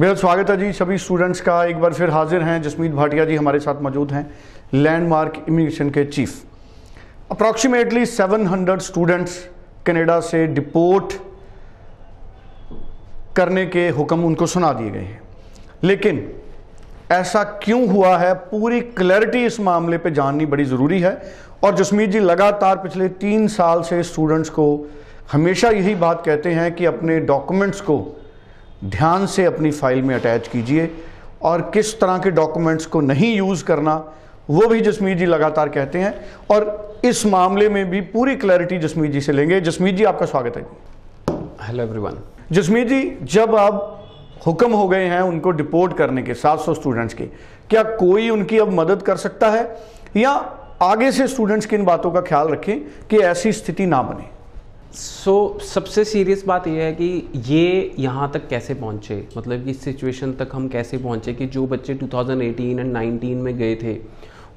बेहद स्वागत है जी सभी स्टूडेंट्स का। एक बार फिर हाजिर हैं। जसमीत भाटिया जी हमारे साथ मौजूद हैं लैंडमार्क इमिग्रेशन के चीफ अप्रॉक्सीमेटली 700 स्टूडेंट्स कनाडा से डिपोर्ट करने के हुक्म उनको सुना दिए गए हैं। लेकिन ऐसा क्यों हुआ है? पूरी क्लैरिटी इस मामले पे जाननी बड़ी ज़रूरी है। और जसमीत जी, लगातार पिछले तीन साल से स्टूडेंट्स को हमेशा यही बात कहते हैं कि अपने डॉक्यूमेंट्स को ध्यान से अपनी फ़ाइल में अटैच कीजिए और किस तरह के डॉक्यूमेंट्स को नहीं यूज़ करना वो भी जसमीत जी लगातार कहते हैं। और इस मामले में भी पूरी क्लैरिटी जसमीत जी से लेंगे। जसमीत जी आपका स्वागत है हेलो एवरीवन जसमीत जी जब आप हुक्म हो गए हैं उनको डिपोर्ट करने के 700 स्टूडेंट्स के क्या कोई उनकी अब मदद कर सकता है? या आगे से स्टूडेंट्स की इन बातों का ख्याल रखें कि ऐसी स्थिति ना बने। सो so, सबसे सीरियस बात यह है कि ये यहाँ तक कैसे पहुँचे? मतलब कि इस सिचुएशन तक हम कैसे पहुँचे कि जो बच्चे 2018 एंड 19 में गए थे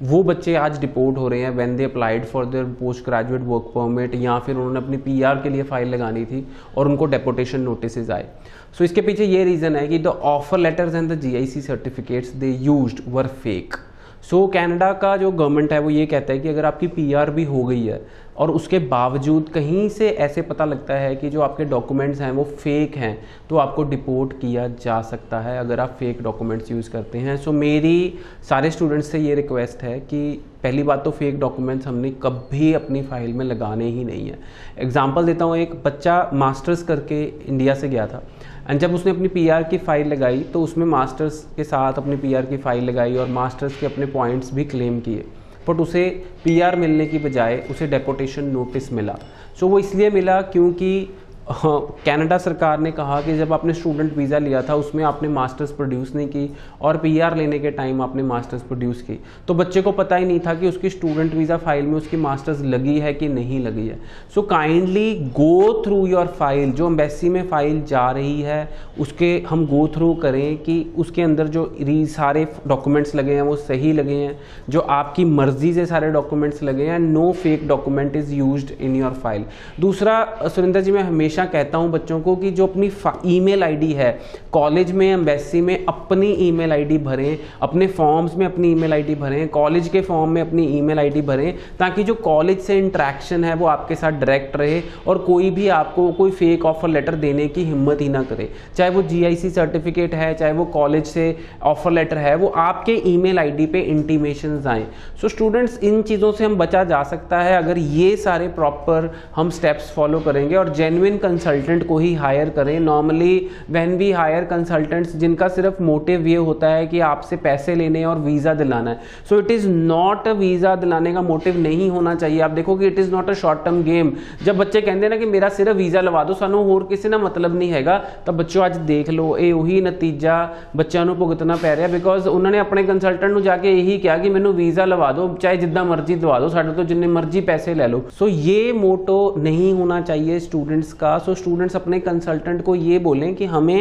वो बच्चे आज डिपोर्ट हो रहे हैं when they applied for their post graduate work permit या फिर उन्होंने अपनी पीआर के लिए फ़ाइल लगानी थी और उनको डेपोटेशन नोटिस आए। सो so, इसके पीछे ये रीज़न है कि the offer letters and the GIC certificates they used were fake so so, Canada का जो गवर्नमेंट है वो ये कहता है कि अगर आपकी पीआर भी हो गई है और उसके बावजूद कहीं से ऐसे पता लगता है कि जो आपके डॉक्यूमेंट्स हैं वो फेक हैं तो आपको डिपोर्ट किया जा सकता है अगर आप फेक डॉक्यूमेंट्स यूज़ करते हैं। सो so, मेरी सारे स्टूडेंट्स से ये रिक्वेस्ट है कि पहली बात तो फेक डॉक्यूमेंट्स हमने कभी अपनी फ़ाइल में लगाने ही नहीं है। एग्ज़ाम्पल देता हूँ एक बच्चा मास्टर्स करके इंडिया से गया था। एंड जब उसने अपनी पीआर की फ़ाइल लगाई तो उसमें मास्टर्स के साथ अपनी पीआर की फ़ाइल लगाई और मास्टर्स के अपने पॉइंट्स भी क्लेम किए। बट उसे पीआर मिलने की बजाय उसे डेपोटेशन नोटिस मिला। सो so, वो इसलिए मिला क्योंकि कनाडा सरकार ने कहा कि जब आपने स्टूडेंट वीज़ा लिया था, उसमें आपने मास्टर्स प्रोड्यूस नहीं की और पीआर लेने के टाइम आपने मास्टर्स प्रोड्यूस की। तो बच्चे को पता ही नहीं था कि उसकी स्टूडेंट वीज़ा फ़ाइल में उसकी मास्टर्स लगी है कि नहीं लगी है। So kindly go through your file जो एम्बेसी में फ़ाइल जा रही है, उसके हम गो थ्रू करें कि उसके अंदर जो री सारे डॉक्यूमेंट्स लगे हैं, वो सही लगे हैं, जो आपकी मर्ज़ी से सारे डॉक्यूमेंट्स लगे हैं no fake document is use in your file दूसरा, सुरेंद्र जी, मैं हमेशा हमेशा कहता हूँ बच्चों को कि जो अपनी ईमेल आईडी है, कॉलेज में, एम्बेसी में, अपनी ईमेल आईडी भरें, अपने फॉर्म्स में अपनी ईमेल आईडी भरें, कॉलेज के फॉर्म में अपनी ईमेल आईडी भरें, ताकि जो कॉलेज से इंट्रैक्शन है वो आपके साथ डायरेक्ट रहे और कोई भी आपको, कोई फेक ऑफ़र लेटर देने की हिम्मत ही ना करे। चाहे वो जीआईसी सर्टिफिकेट है, चाहे वो कॉलेज से ऑफ़र लेटर है, वो आपके ईमेल आईडी पे इंटीमेशन आए। सो स्टूडेंट्स इन चीज़ों से हम बचा जा सकता है, अगर ये सारे प्रॉपर हम स्टेप्स फॉलो करेंगे और जेन्युन कंसल्टेंट को ही हायर करें normally when we hire consultants जिनका सिर्फ मोटिव ये होता है कि आपसे पैसे लेने और वीज़ा दिलाना है so it is not a visa दिलाने का मोटिव नहीं होना चाहिए आप देखो कि it is not a short term game जब बच्चे कहते हैं ना कि मेरा सिर्फ वीज़ा लवा दो सानू होर किसी ना मतलब नहीं हैगा ਤਾਂ ਬੱਚਿਓ ਅੱਜ ਦੇਖ ਲਓ ਇਹ ਉਹੀ ਨਤੀਜਾ ਬੱਚਿਆਂ ਨੂੰ ਭੁਗਤਣਾ ਪੈ ਰਿਹਾ ਬਿਕੋਜ਼ ਉਹਨਾਂ ਨੇ ਆਪਣੇ ਕੰਸਲਟੈਂਟ ਨੂੰ ਜਾ ਕੇ ਇਹੀ ਕਿਹਾ ਕਿ ਮੈਨੂੰ ਵੀਜ਼ਾ ਲਵਾ ਦਿਓ ਚਾਹੇ ਜਿੱਦਾਂ ਮਰਜ਼ੀ ਦਵਾ ਦਿਓ ਸਾਡੇ ਤੋਂ ਜਿੰਨੇ ਮਰਜ਼ੀ ਪੈਸੇ ਲੈ ਲਓ ਸੋ ਇਹ ਮੋਟੋ नहीं होना चाहिए स्टूडेंट्स का सो स्टूडेंट्स अपने कंसल्टेंट को ये बोलें कि हमें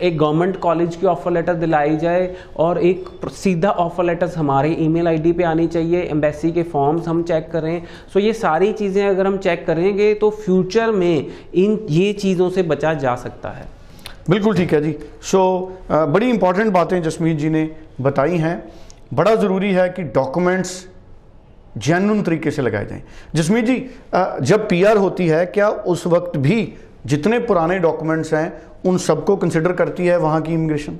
एक गवर्नमेंट कॉलेज की ऑफ़र लेटर दिलाई जाए और एक सीधा ऑफ़र लेटर्स हमारे ईमेल आईडी पे आनी चाहिए एम्बेसी के फॉर्म्स हम चेक करें। सो ये सारी चीज़ें अगर हम चेक करेंगे तो फ्यूचर में इन ये चीज़ों से बचा जा सकता है। बिल्कुल ठीक है जी। सो so, बड़ी इंपॉर्टेंट बातें जसमीत जी ने बताई हैं। बड़ा ज़रूरी है कि डॉक्यूमेंट्स जेनुन तरीके से लगाए जाएँ। जसमीत जी जब पीआर होती है, क्या उस वक्त भी जितने पुराने डॉक्यूमेंट्स हैं, उन सबको कंसिडर करती है वहाँ की इमिग्रेशन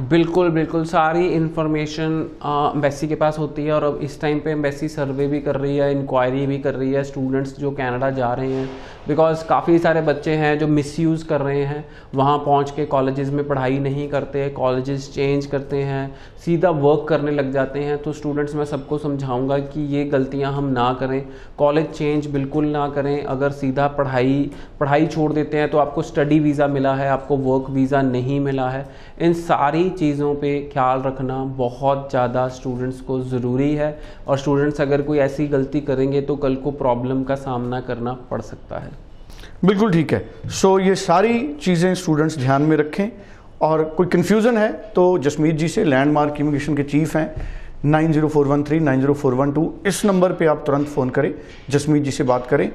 बिल्कुल बिल्कुल। सारी इन्फॉर्मेशन एम्बेसी के पास होती है और अब इस टाइम पे एम्बेसी सर्वे भी कर रही है इंक्वायरी भी कर रही है। स्टूडेंट्स जो कनाडा जा रहे हैं बिकॉज़ काफ़ी सारे बच्चे हैं जो मिसयूज़ कर रहे हैं। वहाँ पहुँच के कॉलेजेस में पढ़ाई नहीं करते कॉलेजेस चेंज करते हैं, सीधा वर्क करने लग जाते हैं। तो स्टूडेंट्स मैं सबको समझाऊँगा कि ये गलतियाँ हम ना करें। कॉलेज चेंज बिल्कुल ना करें। अगर सीधा पढ़ाई पढ़ाई छोड़ देते हैं तो आपको स्टडी वीज़ा मिला है, आपको वर्क वीज़ा नहीं मिला है। इन सारी चीज़ों पे ख्याल रखना बहुत ज़्यादा स्टूडेंट्स को ज़रूरी है। और स्टूडेंट्स अगर कोई ऐसी गलती करेंगे तो कल को प्रॉब्लम का सामना करना पड़ सकता है। बिल्कुल ठीक है। सो ये सारी चीज़ें स्टूडेंट्स ध्यान में रखें। और कोई कन्फ्यूज़न है तो जसमीत जी से लैंडमार्क इमिग्रेशन के चीफ हैं। Nine zero four one three nine zero four one two इस नंबर पे आप तुरंत फ़ोन करें, जसमीत जी से बात करें।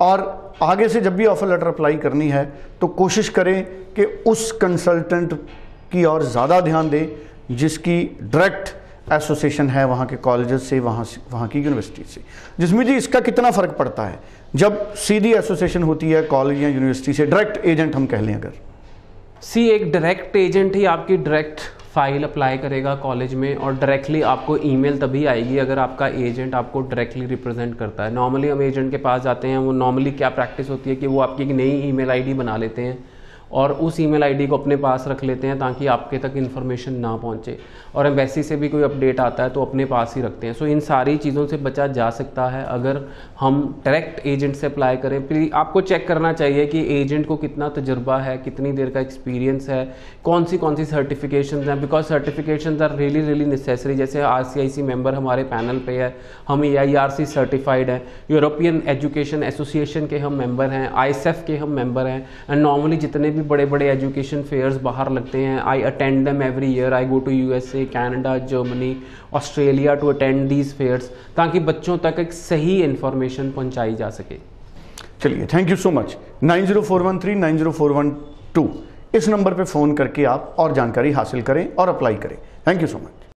और आगे से जब भी ऑफ़र लेटर अप्लाई करनी है तो कोशिश करें कि उस कंसल्टेंट की और ज़्यादा ध्यान दें, जिसकी डायरेक्ट एसोसिएशन है वहाँ के कॉलेजेस से, वहाँ से, वहाँ की यूनिवर्सिटी से। जिसमें जी इसका कितना फ़र्क पड़ता है? जब सीधी एसोसिएशन होती है, कॉलेज या यूनिवर्सिटी से, डायरेक्ट एजेंट हम कह लें अगर। सी, एक डायरेक्ट एजेंट ही आपकी डायरेक्ट फ़ाइल अप्लाई करेगा कॉलेज में और डायरेक्टली आपको ईमेल तभी आएगी अगर आपका एजेंट आपको डायरेक्टली रिप्रेजेंट करता है। नॉर्मली हम एजेंट के पास जाते हैं, वो नॉर्मली क्या प्रैक्टिस होती है कि वो आपकी एक नई ईमेल आईडी बना लेते हैं। और उस ईमेल आईडी को अपने पास रख लेते हैं ताकि आपके तक इन्फॉर्मेशन ना पहुँचे। और एम्बेसी से भी कोई अपडेट आता है तो अपने पास ही रखते हैं। सो इन सारी चीज़ों से बचा जा सकता है अगर हम डायरेक्ट एजेंट से अप्लाई करें। फिर आपको चेक करना चाहिए कि एजेंट को कितना तजुर्बा है, कितनी देर का एक्सपीरियंस है कौन सी कौन सी सर्टिफिकेशन हैं because certification are really really necessary जैसे आर सी मेंबर हमारे पैनल पे है, हम आई सर्टिफाइड है। यूरोपियन एजुकेशन एसोसिएशन के हम मेंबर हैं आई के हम मेंबर हैं। एंड नॉर्मली जितने भी भी बड़े बड़े एजुकेशन फेयर्स बाहर लगते हैं। I attend them every year I go to U S A Canada Germany Australia to attend these fairs ताकि बच्चों तक एक सही इन्फॉर्मेशन पहुंचाई जा सके। चलिए thank you so much nine zero four one three nine zero four one two. इस नंबर पर फ़ोन करके आप और जानकारी हासिल करें और अप्लाई करें। Thank you so much